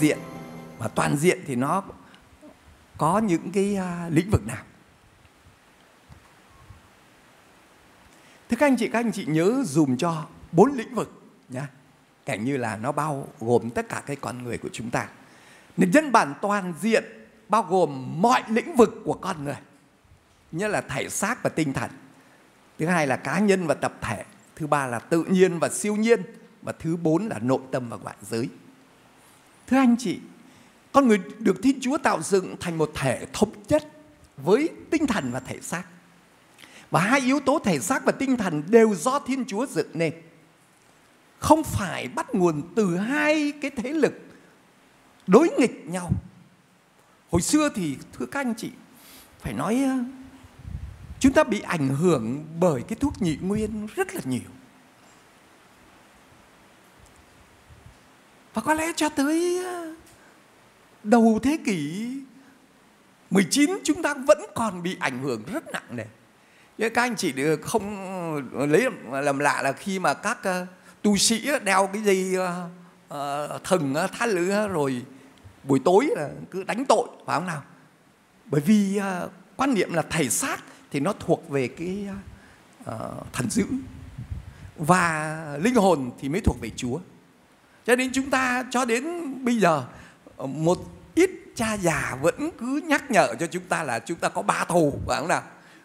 diện và toàn diện thì nó có những cái uh, lĩnh vực nào Thưa các anh chị, các anh chị nhớ dùm cho bốn lĩnh vực nhé. Cảnh như là nó bao gồm tất cả cái con người của chúng ta. Nên nhân bản toàn diện bao gồm mọi lĩnh vực của con người. Như là thể xác và tinh thần. Thứ hai là cá nhân và tập thể. Thứ ba là tự nhiên và siêu nhiên. Và thứ bốn là nội tâm và ngoại giới. Thưa anh chị, con người được Thiên Chúa tạo dựng thành một thể thống nhất với tinh thần và thể xác. Và hai yếu tố thể xác và tinh thần đều do Thiên Chúa dựng nên. Không phải bắt nguồn từ hai cái thế lực đối nghịch nhau. Hồi xưa thì thưa các anh chị, phải nói ờ, chúng ta bị ảnh hưởng bởi cái thuốc nhị nguyên rất là nhiều. Và có lẽ cho tới ờ, đầu thế kỷ 19 chúng ta vẫn còn bị ảnh hưởng rất nặng nề. Các anh chị không ờ, lấy làm lạ là khi mà các ờ, tu sĩ đeo cái dây thần uh, thắt rồi buổi tối là cứ đánh tội phải không nào? Bởi vì quan niệm là thầy xác thì nó thuộc về cái thần dữ và linh hồn thì mới thuộc về Chúa. Cho nên chúng ta cho đến bây giờ, một ít cha già vẫn cứ nhắc nhở cho chúng ta là chúng ta có ba thù, phải không nào?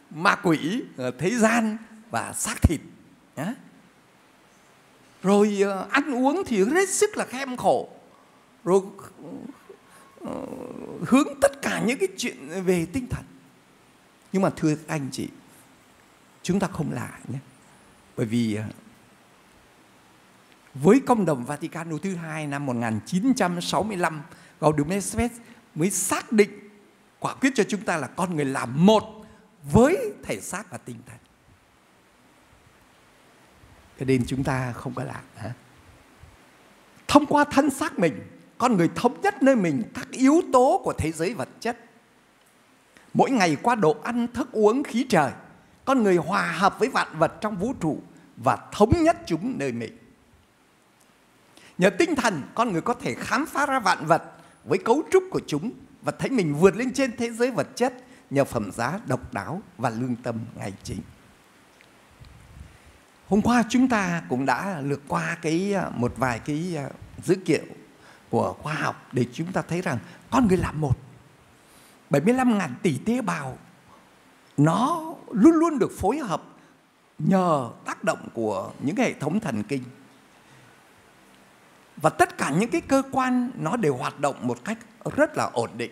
ma quỷ ờ, thế gian và xác thịt, nhá. rồi ờ, ăn uống thì hết sức là khem khổ rồi ờ, hướng tất cả những cái chuyện về tinh thần nhưng mà thưa anh chị, chúng ta không lạ nhé bởi vì với công đồng Vaticano thứ hai năm 1965 Gaudium et Spes mới xác định quả quyết cho chúng ta là con người là một với thể xác và tinh thần. Cho nên chúng ta không có lạc hả? thông qua thân xác mình, con người thống nhất nơi mình, các yếu tố của thế giới vật chất. Mỗi ngày qua độ ăn, thức uống, khí trời, con người hòa hợp với vạn vật trong vũ trụ và thống nhất chúng nơi mình nhờ tinh thần, con người có thể khám phá ra vạn vật với cấu trúc của chúng và thấy mình vượt lên trên thế giới vật chất nhờ phẩm giá độc đáo và lương tâm ngày chính. Hôm qua chúng ta cũng đã lược qua cái à, một vài cái à, dữ kiện của khoa học để chúng ta thấy rằng con người là một. 75.000 tỷ tế bào, nó luôn luôn được phối hợp nhờ tác động của những hệ thống thần kinh. Và tất cả những cái cơ quan nó đều hoạt động một cách rất là ổn định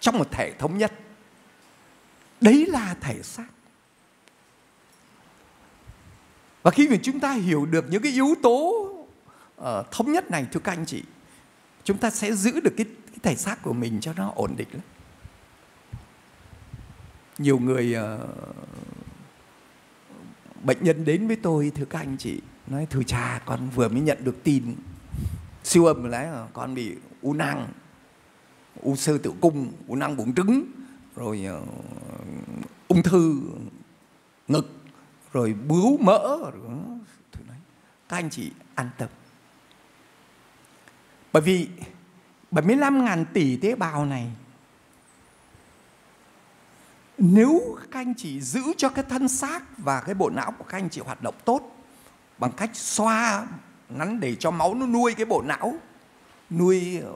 trong một thể thống nhất. Đấy là thể xác. Và khi mà chúng ta hiểu được những cái yếu tố uh, thống nhất này thưa các anh chị, chúng ta sẽ giữ được cái, cái thể xác của mình cho nó ổn định. lắm Nhiều người uh, bệnh nhân đến với tôi thưa các anh chị nói thưa cha con vừa mới nhận được tin siêu âm lấy con bị u nang u sơ tử cung u nang buồng trứng rồi uh, ung thư ngực rồi bướu mỡ. Rồi ờ, các anh chị an tâm. Bởi vì 75.000 tỷ tế bào này nếu các anh chị giữ cho cái thân xác và cái bộ não của các anh chị hoạt động tốt bằng cách xoa nắn để cho máu nó nuôi cái bộ não, nuôi ờ,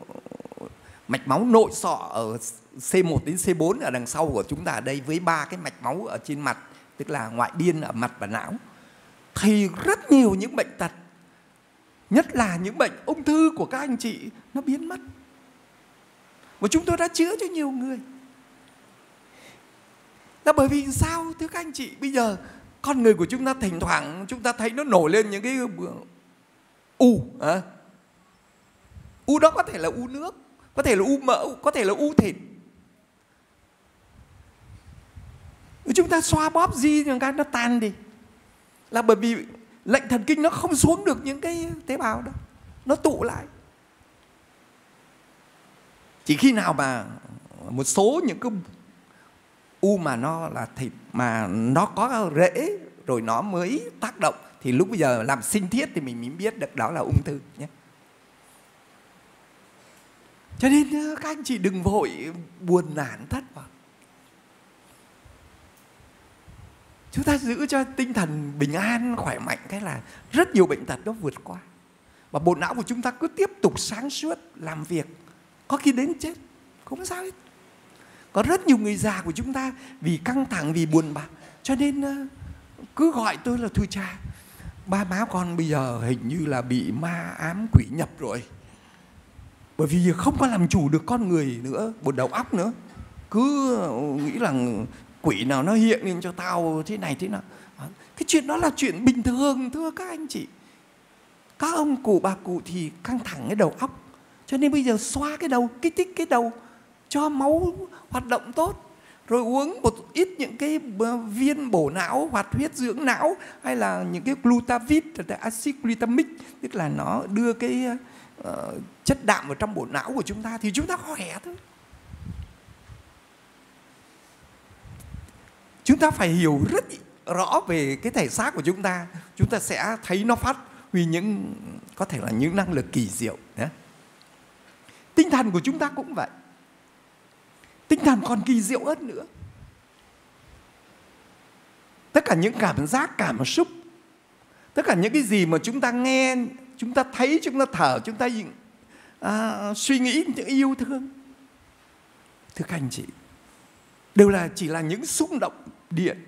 mạch máu nội sọ ở C1 đến C4 ở đằng sau của chúng ta ở đây với ba cái mạch máu ở trên mặt, tức là ngoại biên ở mặt và não. Thì rất nhiều những bệnh tật, nhất là những bệnh ung thư của các anh chị, nó biến mất. Và chúng tôi đã chữa cho nhiều người. Là bởi vì sao, thưa các anh chị? Bây giờ con người của chúng ta thỉnh thoảng, chúng ta thấy nó nổi lên những cái u à? u đó có thể là u nước, có thể là u mỡ, có thể là u thịt. Chúng ta xoa bóp gì những cái nó tan đi. Là bởi vì lệnh thần kinh nó không xuống được những cái tế bào đó, nó tụ lại. Chỉ khi nào mà một số những cái u mà nó là thịt mà nó có rễ, rồi nó mới tác động, thì lúc bây giờ làm sinh thiết thì mình mới biết được đó là ung thư nhé. Cho nên ờ, các anh chị đừng vội buồn nản thất vọng. Chúng ta giữ cho tinh thần bình an, khỏe mạnh, cái là rất nhiều bệnh tật nó vượt qua. Và bộ não của chúng ta cứ tiếp tục sáng suốt, làm việc, có khi đến chết, không sao hết có rất nhiều người già của chúng ta vì căng thẳng, vì buồn bã. Cho nên ờ, cứ gọi tôi là thưa cha. Ba má con bây giờ hình như là bị ma ám quỷ nhập rồi. Bởi vì không có làm chủ được con người nữa, một đầu óc nữa. Cứ ờ, nghĩ rằng quỷ nào nó hiện lên cho tao thế này thế nào ờ, cái chuyện đó là chuyện bình thường, thưa các anh chị. Các ông cụ bà cụ thì căng thẳng cái đầu óc. Cho nên bây giờ xóa cái đầu, kích thích cái đầu cho máu hoạt động tốt rồi uống một ít những cái viên bổ não hoạt huyết dưỡng não hay là những cái glutavit là acid glutamic tức là nó đưa cái uh, chất đạm vào trong bộ não của chúng ta thì chúng ta khỏe thôi chúng ta phải hiểu rất rõ về cái thể xác của chúng ta chúng ta sẽ thấy nó phát huy những có thể là những năng lực kỳ diệu nhé. tinh thần của chúng ta cũng vậy tinh thần còn kỳ diệu hơn nữa. Tất cả những cảm giác cảm xúc tất cả những cái gì mà chúng ta nghe chúng ta thấy chúng ta thở chúng ta à, suy nghĩ những yêu thương. Thưa các anh chị đều là chỉ là những xung động điện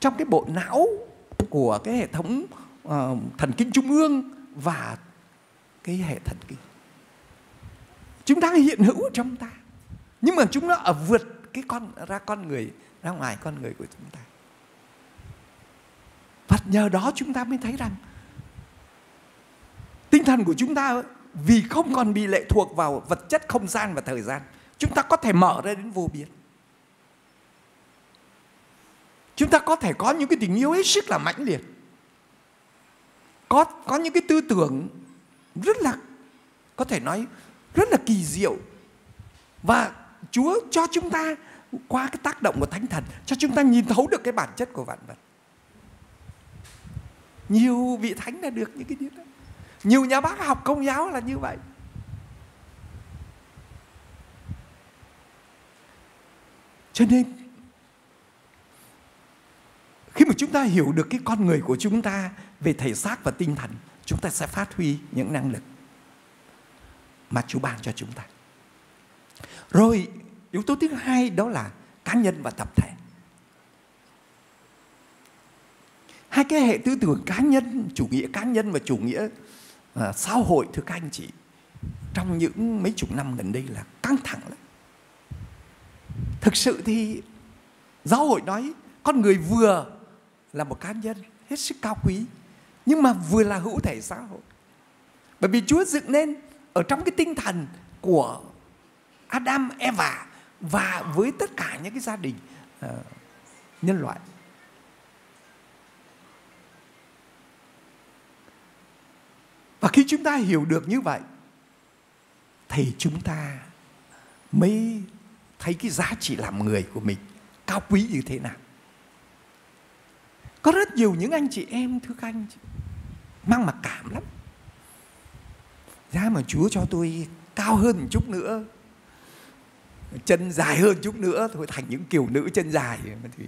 trong cái bộ não của cái hệ thống uh, thần kinh trung ương và cái hệ thần kinh. Chúng ta hiện hữu trong ta nhưng mà chúng nó ở vượt cái con, ra con người, ra ngoài con người của chúng ta. Và nhờ đó chúng ta mới thấy rằng, tinh thần của chúng ta vì không còn bị lệ thuộc vào vật chất không gian và thời gian, chúng ta có thể mở ra đến vô biên. Chúng ta có thể có những cái tình yêu hết sức là mãnh liệt. Có có những cái tư tưởng rất là, có thể nói rất là kỳ diệu. Và Chúa cho chúng ta qua cái tác động của Thánh Thần cho chúng ta nhìn thấu được cái bản chất của vạn vật. Nhiều vị thánh đã được những cái điều đó. Nhiều nhà bác học công giáo là như vậy. Cho nên khi mà chúng ta hiểu được cái con người của chúng ta về thể xác và tinh thần, chúng ta sẽ phát huy những năng lực mà Chúa ban cho chúng ta. Rồi yếu tố thứ hai đó là cá nhân và tập thể. Hai cái hệ tư tưởng cá nhân, chủ nghĩa cá nhân và chủ nghĩa uh, xã hội thưa các anh chị trong những mấy chục năm gần đây là căng thẳng lắm. Thực sự thì giáo hội nói con người vừa là một cá nhân hết sức cao quý nhưng mà vừa là hữu thể xã hội. Bởi vì Chúa dựng nên ở trong cái tinh thần của Adam, Eva và với tất cả những cái gia đình uh, nhân loại. Và khi chúng ta hiểu được như vậy thì chúng ta mới thấy cái giá trị làm người của mình cao quý như thế nào. Có rất nhiều những anh chị em thưa các anh chị mang mặc cảm lắm. Giá mà Chúa cho tôi cao hơn một chút nữa chân dài hơn chút nữa thôi thành những kiểu nữ chân dài. Thì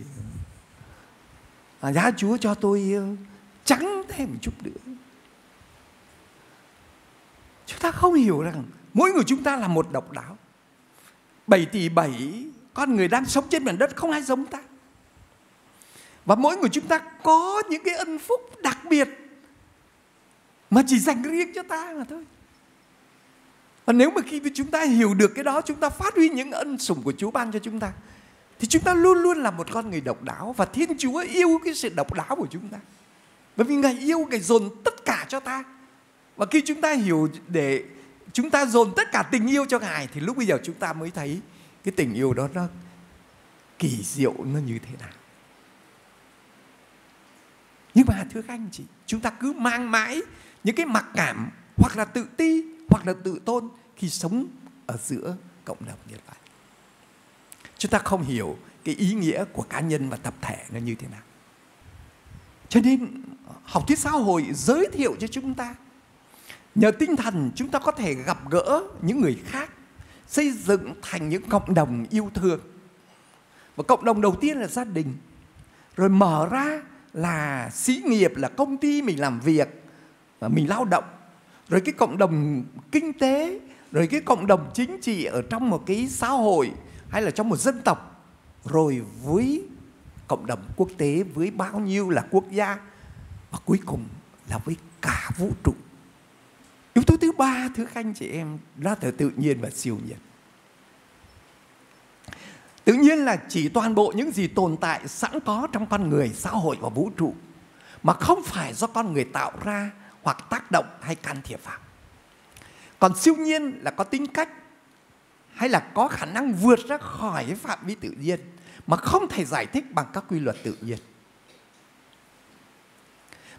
à, giá Chúa cho tôi ờ, trắng thêm một chút nữa. Chúng ta không hiểu rằng mỗi người chúng ta là một độc đáo. 7 tỷ 7 con người đang sống trên mảnh đất không ai giống ta. Và mỗi người chúng ta có những cái ân phúc đặc biệt mà chỉ dành riêng cho ta mà thôi và nếu mà khi chúng ta hiểu được cái đó chúng ta phát huy những ân sủng của Chúa ban cho chúng ta thì chúng ta luôn luôn là một con người độc đáo và Thiên Chúa yêu cái sự độc đáo của chúng ta. Bởi vì Ngài yêu Ngài dồn tất cả cho ta. Và khi chúng ta hiểu để chúng ta dồn tất cả tình yêu cho Ngài thì lúc bây giờ chúng ta mới thấy cái tình yêu đó nó kỳ diệu nó như thế nào. Nhưng mà thưa các anh chị, chúng ta cứ mang mãi những cái mặc cảm hoặc là tự ti hoặc là tự tôn khi sống ở giữa cộng đồng như vậy. Chúng ta không hiểu cái ý nghĩa của cá nhân và tập thể nó như thế nào. cho nên, học thuyết xã hội giới thiệu cho chúng ta, nhờ tinh thần chúng ta có thể gặp gỡ những người khác, xây dựng thành những cộng đồng yêu thương và cộng đồng đầu tiên là gia đình rồi mở ra là xí nghiệp, là công ty mình làm việc, và mình lao động rồi cái cộng đồng kinh tế, rồi cái cộng đồng chính trị ở trong một cái xã hội hay là trong một dân tộc, rồi với cộng đồng quốc tế, với bao nhiêu là quốc gia, và cuối cùng là với cả vũ trụ. Yếu tố thứ ba thưa các anh chị em là từ tự nhiên và siêu nhiên. Tự nhiên là chỉ toàn bộ những gì tồn tại, sẵn có trong con người, xã hội và vũ trụ, mà không phải do con người tạo ra hoặc tác động hay can thiệp vào. Còn siêu nhiên là có tính cách hay là có khả năng vượt ra khỏi phạm vi tự nhiên mà không thể giải thích bằng các quy luật tự nhiên.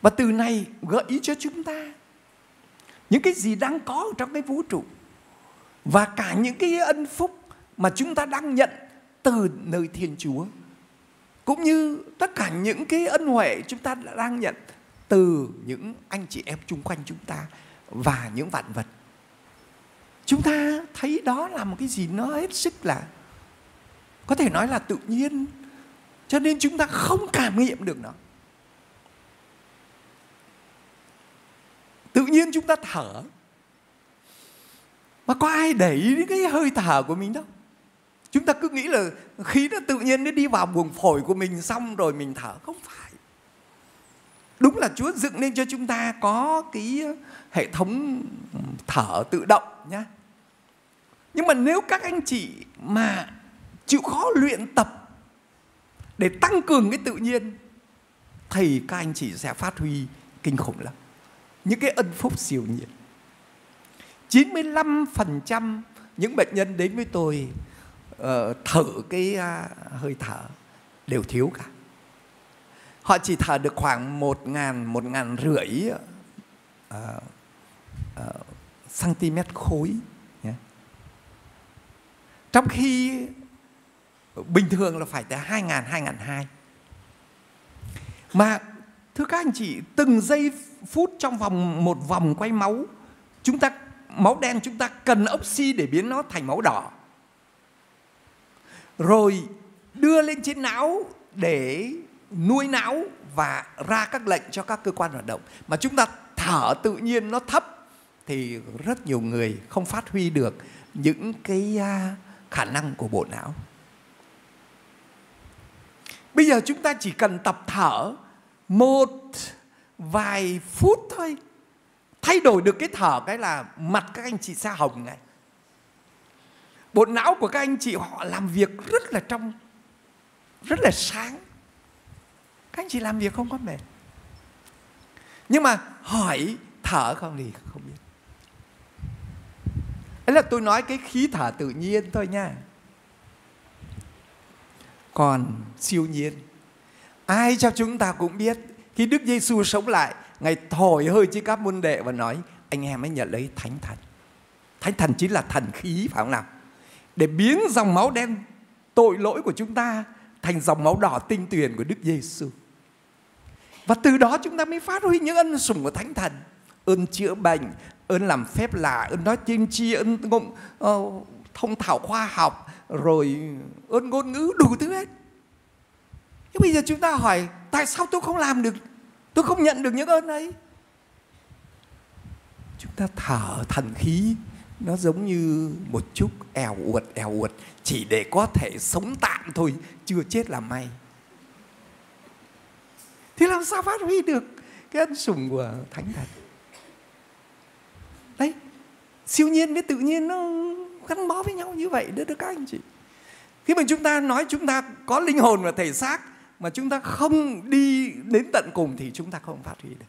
Và từ này gợi ý cho chúng ta những cái gì đang có trong cái vũ trụ và cả những cái ân phúc mà chúng ta đang nhận từ nơi Thiên Chúa, cũng như tất cả những cái ân huệ chúng ta đang nhận từ những anh chị em chung quanh chúng ta và những vạn vật. Chúng ta thấy đó là một cái gì nó hết sức là, có thể nói là tự nhiên, cho nên chúng ta không cảm nghiệm được nó. Tự nhiên chúng ta thở mà có ai để ý đến cái hơi thở của mình đâu chúng ta cứ nghĩ là khí nó tự nhiên nó đi vào buồng phổi của mình xong rồi mình thở, không phải đúng là Chúa dựng nên cho chúng ta có cái ờ, hệ thống thở tự động nhá. Nhưng mà nếu các anh chị mà chịu khó luyện tập để tăng cường cái tự nhiên thì các anh chị sẽ phát huy kinh khủng lắm. Những cái ân phúc siêu nhiên. 95% những bệnh nhân đến với tôi ờ, uh, thử cái uh, hơi thở đều thiếu cả họ chỉ thở được khoảng một ngàn một ngàn rưỡi uh, uh, cm khối nhé. trong khi bình thường là phải tới hai ngàn hai ngàn hai mà thưa các anh chị từng giây phút trong vòng một vòng quay máu chúng ta máu đen chúng ta cần oxy để biến nó thành máu đỏ rồi đưa lên trên não để nuôi não và ra các lệnh cho các cơ quan hoạt động. Mà chúng ta thở tự nhiên nó thấp thì rất nhiều người không phát huy được những cái khả năng của bộ não. Bây giờ chúng ta chỉ cần tập thở một vài phút thôi. Thay đổi được cái thở cái là mặt các anh chị xa hồng ngay bộ não của các anh chị họ làm việc rất là trong, rất là sáng các anh chị làm việc không có mệt. Nhưng mà hỏi, thở không thì không biết. Ấy là tôi nói cái khí thở tự nhiên thôi nha. Còn siêu nhiên, ai cho chúng ta cũng biết, khi Đức Giêsu sống lại, Ngài thổi hơi trên các môn đệ và nói, anh em hãy nhận lấy thánh thần. Thánh thần chính là thần khí, phải không nào? Để biến dòng máu đen tội lỗi của chúng ta thành dòng máu đỏ tinh tuyền của Đức Giêsu. Và từ đó chúng ta mới phát huy những ân sủng của Thánh Thần. Ơn chữa bệnh, ơn làm phép lạ, ơn nói tiên tri, ơn ngôn, uh, ờ, thông thạo khoa học, rồi ơn ngôn ngữ đủ thứ hết. Nhưng bây giờ chúng ta hỏi tại sao tôi không làm được, tôi không nhận được những ơn ấy? Chúng ta thở thần khí nó giống như một chút eo uột eo uột chỉ để có thể sống tạm thôi chưa chết là may thì làm sao phát huy được cái ân sủng của thánh thần? Đấy, siêu nhiên với tự nhiên nó gắn bó với nhau như vậy đó, được các anh chị. Khi mà chúng ta nói chúng ta có linh hồn và thể xác mà chúng ta không đi đến tận cùng thì chúng ta không phát huy được.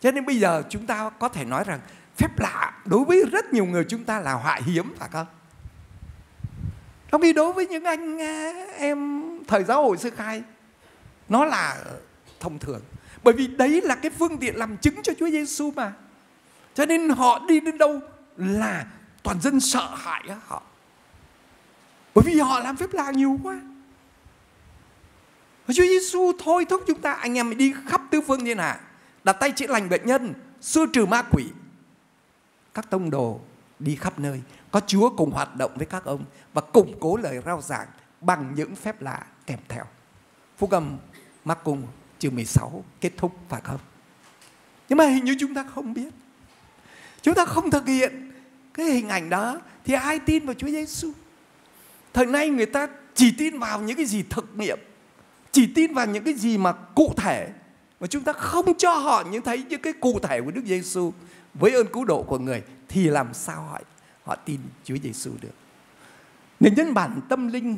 Cho nên bây giờ chúng ta có thể nói rằng phép lạ đối với rất nhiều người chúng ta là họa hiếm, phải không? Trong khi đối với những anh à, em, thời giáo hội sơ khai, nó là thông thường. Bởi vì đấy là cái phương tiện làm chứng cho Chúa Giêsu mà. Cho nên họ đi đến đâu là toàn dân sợ hãi họ. Bởi vì họ làm phép lạ nhiều quá. Và Chúa Giêsu thôi thúc chúng ta anh em đi khắp tứ phương thiên hạ, đặt tay chữa lành bệnh nhân, xua trừ ma quỷ. Các tông đồ đi khắp nơi, có Chúa cùng hoạt động với các ông và củng cố lời rao giảng bằng những phép lạ kèm theo. Phúc âm Mắc Cung chương 16 kết thúc phải không? Nhưng mà hình như chúng ta không biết. Chúng ta không thực hiện cái hình ảnh đó thì ai tin vào Chúa Giêsu? Thời nay người ta chỉ tin vào những cái gì thực nghiệm, chỉ tin vào những cái gì mà cụ thể mà chúng ta không cho họ những thấy những cái cụ thể của Đức Giêsu với ơn cứu độ của người thì làm sao họ họ tin Chúa Giêsu được. Nên nhân bản tâm linh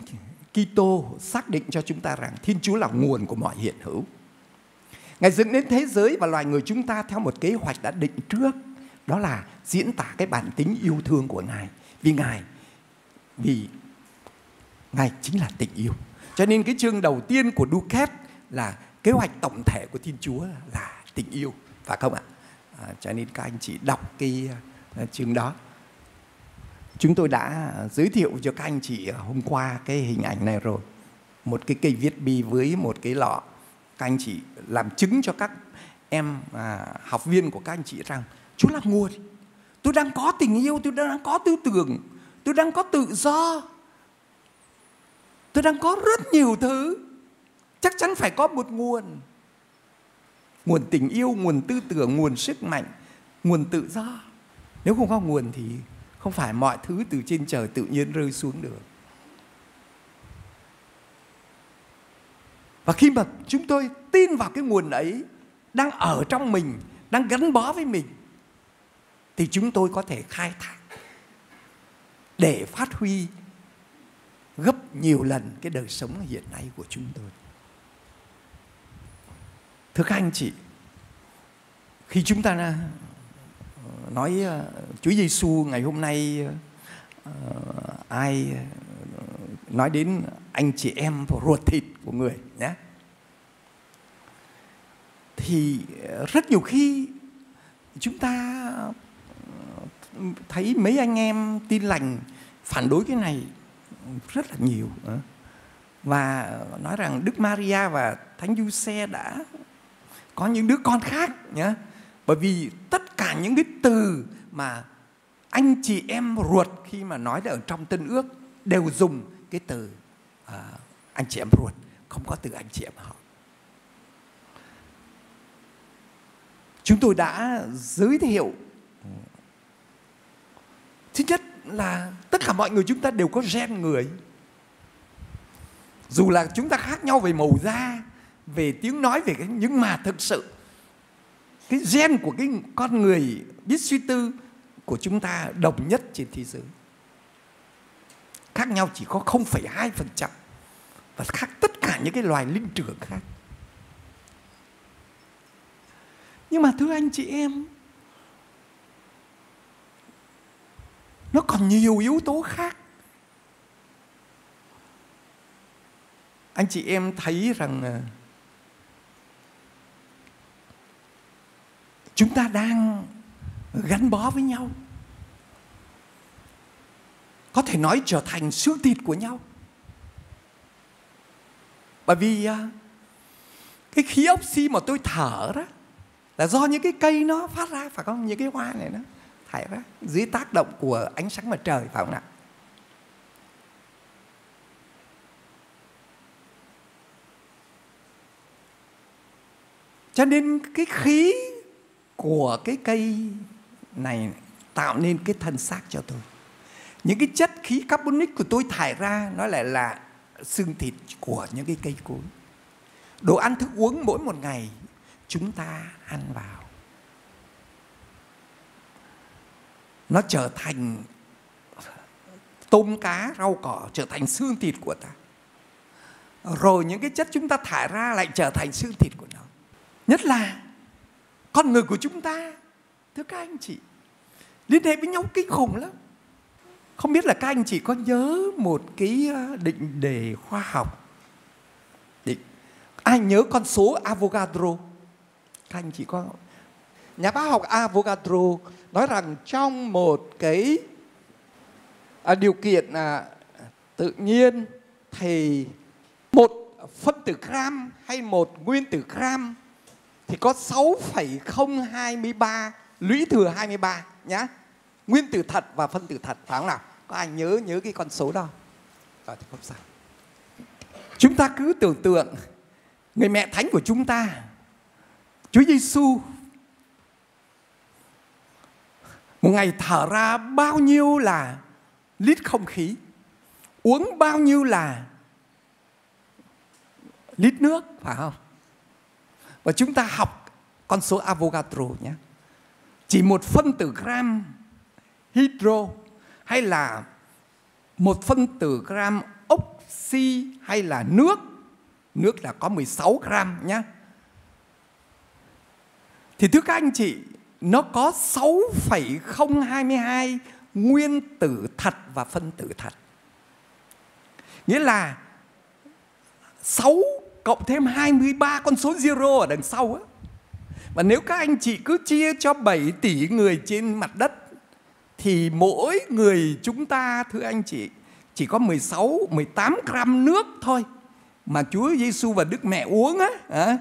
Kitô xác định cho chúng ta rằng Thiên Chúa là nguồn của mọi hiện hữu. Ngài dựng nên thế giới và loài người chúng ta theo một kế hoạch đã định trước. Đó là diễn tả cái bản tính yêu thương của Ngài. Vì Ngài, vì Ngài chính là tình yêu. Cho nên cái chương đầu tiên của Duket là kế hoạch tổng thể của Thiên Chúa là tình yêu. Phải không ạ? À, cho nên các anh chị đọc cái uh, chương đó. Chúng tôi đã giới thiệu cho các anh chị hôm qua cái hình ảnh này rồi. Một cái cây viết bi với một cái lọ. Các anh chị làm chứng cho các em à, học viên của các anh chị rằng Chúa là nguồn. Tôi đang có tình yêu, tôi đang có tư tưởng, tôi đang có tự do. Tôi đang có rất nhiều thứ. Chắc chắn phải có một nguồn. Nguồn tình yêu, nguồn tư tưởng, nguồn sức mạnh, nguồn tự do. Nếu không có nguồn thì không phải mọi thứ từ trên trời tự nhiên rơi xuống được. Và khi mà chúng tôi tin vào cái nguồn ấy đang ở trong mình, đang gắn bó với mình thì chúng tôi có thể khai thác để phát huy gấp nhiều lần cái đời sống hiện nay của chúng tôi. Thưa các anh chị, khi chúng ta ờ, nói ờ, Chúa Giêsu ngày hôm nay ờ, ai nói đến anh chị em ruột thịt của người nhé. Thì ờ, rất nhiều khi chúng ta ờ, thấy mấy anh em tin lành phản đối cái này rất là nhiều ờ. và nói rằng Đức Maria và Thánh Giuse đã có những đứa con khác nhé. Bởi vì tất cả những cái từ mà anh chị em ruột khi mà nói ở trong tân ước đều dùng cái từ uh, anh chị em ruột không có từ anh chị em họ. Chúng tôi đã giới thiệu. Thứ nhất là tất cả mọi người chúng ta đều có gen người. Dù là chúng ta khác nhau về màu da về tiếng nói về cái nhưng mà thực sự cái gen của cái con người biết suy tư của chúng ta đồng nhất trên thế giới. Khác nhau chỉ có 0,2% và khác tất cả những cái loài linh trưởng khác. Nhưng mà thưa anh chị em, nó còn nhiều yếu tố khác. Anh chị em thấy rằng à, chúng ta đang gắn bó với nhau. Có thể nói trở thành xương thịt của nhau bởi vì à, cái khí oxy mà tôi thở đó là do những cái cây nó phát ra, phải không? Những cái hoa này nó thải ra dưới tác động của ánh sáng mặt trời, phải không nào cho nên cái khí của cái cây này tạo nên cái thân xác cho tôi. Những cái chất khí carbonic của tôi thải ra, nó lại là xương thịt của những cái cây cối. Đồ ăn thức uống mỗi một ngày chúng ta ăn vào. Nó trở thành tôm cá, rau cỏ, trở thành xương thịt của ta. Rồi những cái chất chúng ta thải ra lại trở thành xương thịt của nó. Nhất là con người của chúng ta. Thưa các anh chị, liên hệ với nhau kinh khủng lắm không biết là các anh chị có nhớ một cái ờ, định đề khoa học? Định ai nhớ con số Avogadro? Các anh chị có nhà bác học Avogadro nói rằng trong một cái à, điều kiện à, tự nhiên thì một phân tử gram hay một nguyên tử gram thì có 6,023 lũy thừa 23 nhá. Nguyên tử thật và phân tử thật phải không nào? Có ai nhớ nhớ cái con số đó? Rồi thì không sao. Chúng ta cứ tưởng tượng người mẹ thánh của chúng ta, Chúa Giêsu, một ngày thở ra bao nhiêu là lít không khí, uống bao nhiêu là lít nước, phải không và chúng ta học con số Avogadro nhé chỉ một phân tử gram hydro hay là một phân tử gram oxy hay là nước nước là có 16 gram nhé thì thưa các anh chị nó có 6,022 nguyên tử thật và phân tử thật. Nghĩa là 6 cộng thêm 23 con số zero ở đằng sau á. Và nếu các anh chị cứ chia cho 7 tỷ người trên mặt đất thì mỗi người chúng ta thưa anh chị chỉ có 16 18 gram nước thôi mà Chúa Giêsu và Đức Mẹ uống á. À,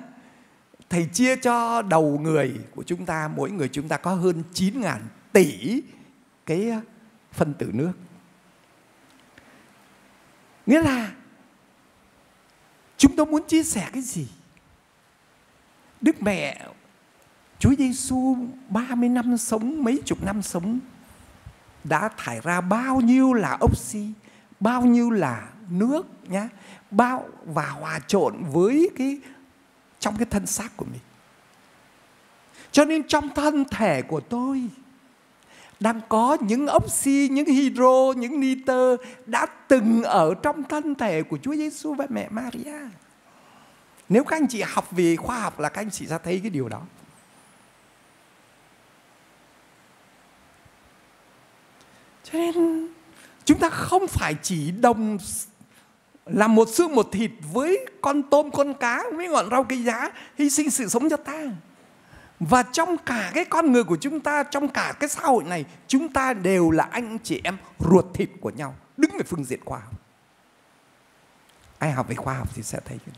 thầy chia cho đầu người của chúng ta mỗi người chúng ta có hơn 9 ngàn tỷ cái phân tử nước nghĩa là chúng tôi muốn chia sẻ cái gì Đức mẹ Chúa Giêsu 30 năm sống mấy chục năm sống đã thải ra bao nhiêu là oxy bao nhiêu là nước nhá bao và hòa trộn với cái trong cái thân xác của mình. Cho nên trong thân thể của tôi đang có những oxy, những hydro, những nitơ đã từng ở trong thân thể của Chúa Giêsu và mẹ Maria. Nếu các anh chị học về khoa học là các anh chị sẽ thấy cái điều đó. Cho nên, chúng ta không phải chỉ đồng là một xương một thịt với con tôm, con cá, với ngọn rau cây giá hy sinh sự sống cho ta. Và trong cả cái con người của chúng ta, trong cả cái xã hội này, chúng ta đều là anh chị em ruột thịt của nhau, đứng về phương diện khoa học. Ai học về khoa học thì sẽ thấy cái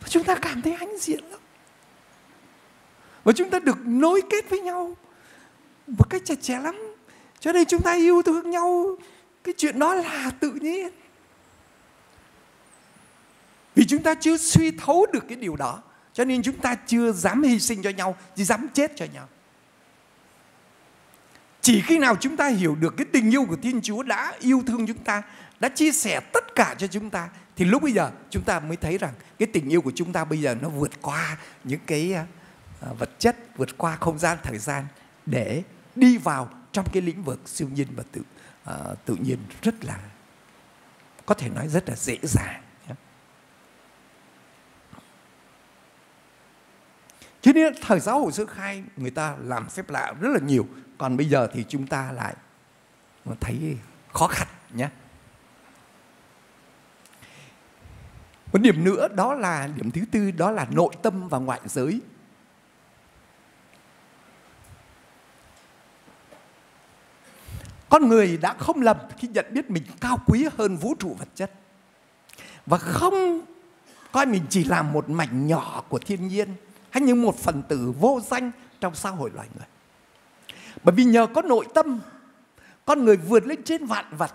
và chúng ta cảm thấy hãnh diện lắm. Và chúng ta được nối kết với nhau một cách chặt chẽ lắm. Cho nên chúng ta yêu thương nhau. Cái chuyện đó là tự nhiên. Vì chúng ta chưa suy thấu được cái điều đó cho nên chúng ta chưa dám hy sinh cho nhau chỉ dám chết cho nhau. Chỉ khi nào chúng ta hiểu được cái tình yêu của Thiên Chúa đã yêu thương chúng ta, đã chia sẻ tất cả cho chúng ta thì lúc bây giờ chúng ta mới thấy rằng cái tình yêu của chúng ta bây giờ nó vượt qua những cái à, à, vật chất, vượt qua không gian thời gian để đi vào trong cái lĩnh vực siêu nhiên và tự uh, tự nhiên rất là có thể nói rất là dễ dàng Cho nên thời giáo hội sơ khai người ta làm phép lạ rất là nhiều. Còn bây giờ thì chúng ta lại thấy khó khăn nhé. Một điểm nữa đó là điểm thứ tư đó là nội tâm và ngoại giới. Con người đã không lầm khi nhận biết mình cao quý hơn vũ trụ vật chất. Và không coi mình chỉ là một mảnh nhỏ của thiên nhiên hay như một phần tử vô danh trong xã hội loài người. Bởi vì nhờ có nội tâm, con người vượt lên trên vạn vật.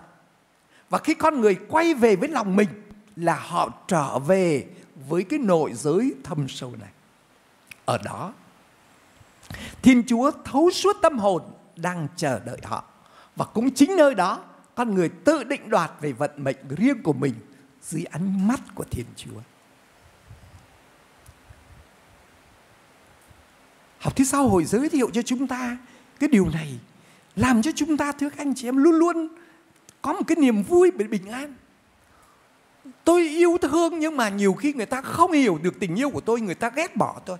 Và khi con người quay về với lòng mình là họ trở về với cái nội giới thâm sâu này. Ở đó, Thiên Chúa thấu suốt tâm hồn đang chờ đợi họ. Và cũng chính nơi đó con người tự định đoạt về vận mệnh riêng của mình dưới ánh mắt của Thiên Chúa. Học thứ sau hội giới thiệu cho chúng ta cái điều này làm cho chúng ta thưa các anh chị em luôn luôn có một cái niềm vui về bình an. Tôi yêu thương nhưng mà nhiều khi người ta không hiểu được tình yêu của tôi, người ta ghét bỏ tôi.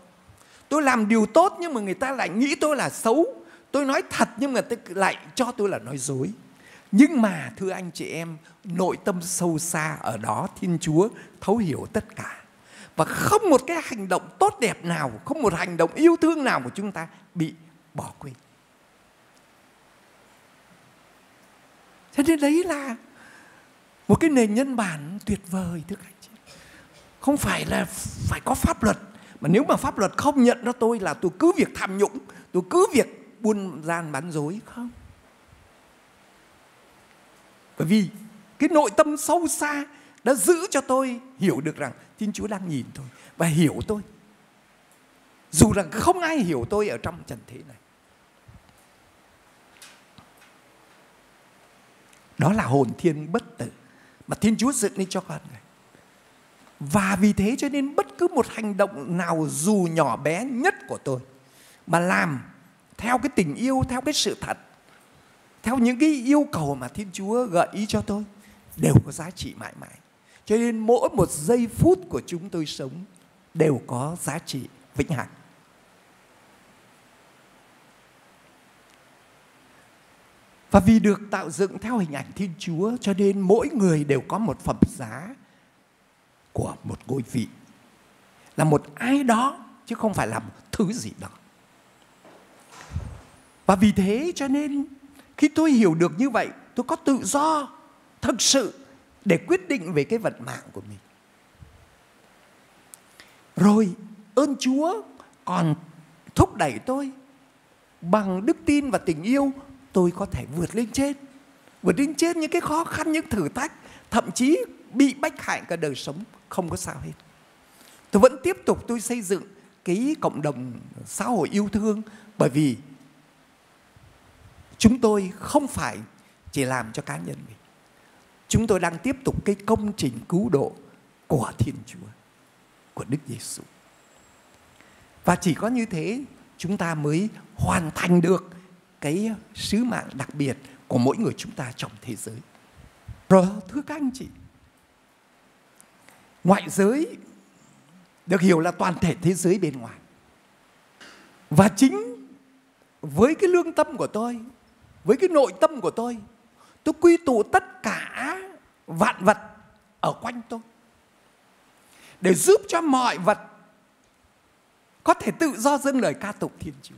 Tôi làm điều tốt nhưng mà người ta lại nghĩ tôi là xấu tôi nói thật nhưng mà lại cho tôi là nói dối. Nhưng mà, thưa anh chị em, nội tâm sâu xa ở đó thiên chúa thấu hiểu tất cả. Và không một cái hành động tốt đẹp nào, không một hành động yêu thương nào của chúng ta bị bỏ quên. Thế nên đấy là một cái nền nhân bản tuyệt vời, thưa anh chị không phải là phải có pháp luật, mà nếu mà pháp luật không nhận ra tôi là tôi cứ việc tham nhũng, tôi cứ việc buôn gian bán dối không bởi vì cái nội tâm sâu xa đã giữ cho tôi hiểu được rằng Thiên Chúa đang nhìn tôi và hiểu tôi. Dù rằng không ai hiểu tôi ở trong trần thế này. Đó là hồn thiên bất tử mà Thiên Chúa dựng lên cho con người. Và vì thế cho nên bất cứ một hành động nào dù nhỏ bé nhất của tôi mà làm theo cái tình yêu, theo cái sự thật, theo những cái yêu cầu mà Thiên Chúa gợi ý cho tôi đều có giá trị mãi mãi. Cho nên mỗi một giây phút của chúng tôi sống đều có giá trị vĩnh hằng. Và vì được tạo dựng theo hình ảnh Thiên Chúa cho nên mỗi người đều có một phẩm giá của một ngôi vị. Là một ai đó chứ không phải là một thứ gì đó. Và vì thế cho nên khi tôi hiểu được như vậy, tôi có tự do thực sự để quyết định về cái vận mạng của mình. Rồi ơn Chúa còn thúc đẩy tôi bằng đức tin và tình yêu tôi có thể vượt lên trên. Vượt lên trên những cái khó khăn, những thử thách, thậm chí bị bách hại cả đời sống không có sao hết. Tôi vẫn tiếp tục tôi xây dựng cái cộng đồng xã hội yêu thương bởi vì chúng tôi không phải chỉ làm cho cá nhân mình chúng tôi đang tiếp tục cái công trình cứu độ của Thiên Chúa, của Đức Giêsu. Và chỉ có như thế chúng ta mới hoàn thành được cái sứ mạng đặc biệt của mỗi người chúng ta trong thế giới. Rồi thưa các anh chị, ngoại giới được hiểu là toàn thể thế giới bên ngoài. Và chính với cái lương tâm của tôi, với cái nội tâm của tôi, tôi quy tụ tất cả vạn vật ở quanh tôi để giúp cho mọi vật có thể tự do dâng lời ca tụng Thiên Chúa.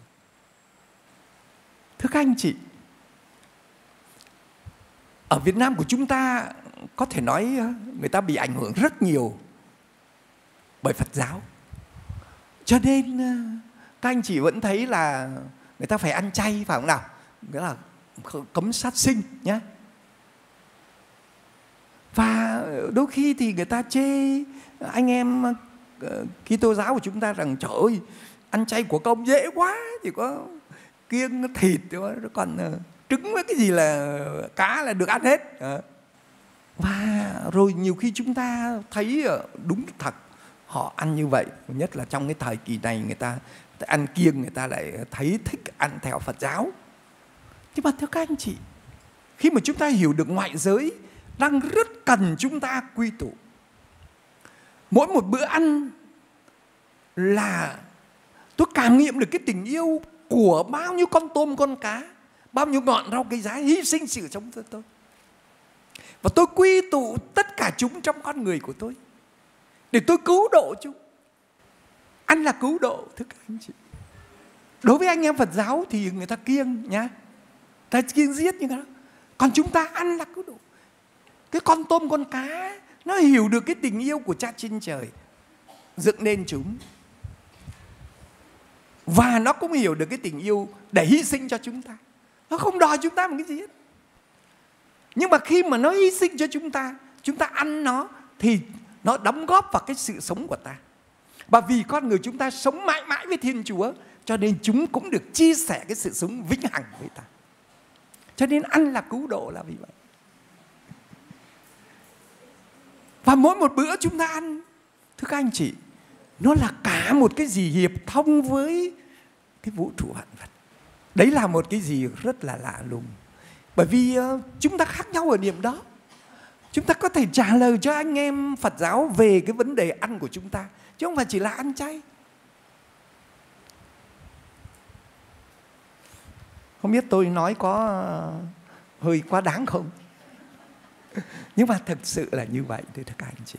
Thưa các anh chị, ở Việt Nam của chúng ta có thể nói ờ, người ta bị ảnh hưởng rất nhiều bởi Phật giáo. Cho nên ờ, các anh chị vẫn thấy là người ta phải ăn chay phải không nào? Nghĩa là cấm sát sinh nhé và đôi khi thì người ta chê anh em ờ, Kitô giáo của chúng ta rằng, trời ơi, ăn chay của công dễ quá, chỉ có kiêng thịt còn ờ, trứng với cái gì là cá là được ăn hết. Ờ. Và rồi nhiều khi chúng ta thấy đúng thật, họ ăn như vậy, nhất là trong cái thời kỳ này người ta ăn kiêng, người ta lại thấy thích ăn theo Phật giáo nhưng mà thưa các anh chị khi mà chúng ta hiểu được ngoại giới đang rất cần chúng ta quy tụ. Mỗi một bữa ăn là tôi cảm nghiệm được cái tình yêu của bao nhiêu con tôm con cá, bao nhiêu ngọn rau cây giá hy sinh sự sống cho tôi. Và tôi quy tụ tất cả chúng trong con người của tôi để tôi cứu độ chúng. Ăn là cứu độ, thưa các anh chị. Đối với anh em Phật giáo thì người ta kiêng nhá. Ta kia giết như thế. Đó. Còn chúng ta ăn là cứ đủ. cái con tôm, con cá, nó hiểu được cái tình yêu của cha trên trời, dựng nên chúng. Và nó cũng hiểu được cái tình yêu để hy sinh cho chúng ta. Nó không đòi chúng ta một cái gì hết. Nhưng mà khi mà nó hy sinh cho chúng ta chúng ta ăn nó, thì nó đóng góp vào cái sự sống của ta. Và vì con người chúng ta sống mãi mãi với thiên chúa, cho nên chúng cũng được chia sẻ cái sự sống vĩnh hằng với ta cho nên ăn là cứu độ là vì vậy Và mỗi một bữa chúng ta ăn, thưa các anh chị, nó là cả một cái gì hiệp thông với cái vũ trụ vạn vật. Đấy là một cái gì rất là lạ lùng. Bởi vì ờ, chúng ta khác nhau ở điểm đó. Chúng ta có thể trả lời cho anh em Phật giáo về cái vấn đề ăn của chúng ta. Chứ không phải chỉ là ăn chay. Không biết tôi nói có ờ, hơi quá đáng không? nhưng mà thực sự là như vậy thưa các anh chị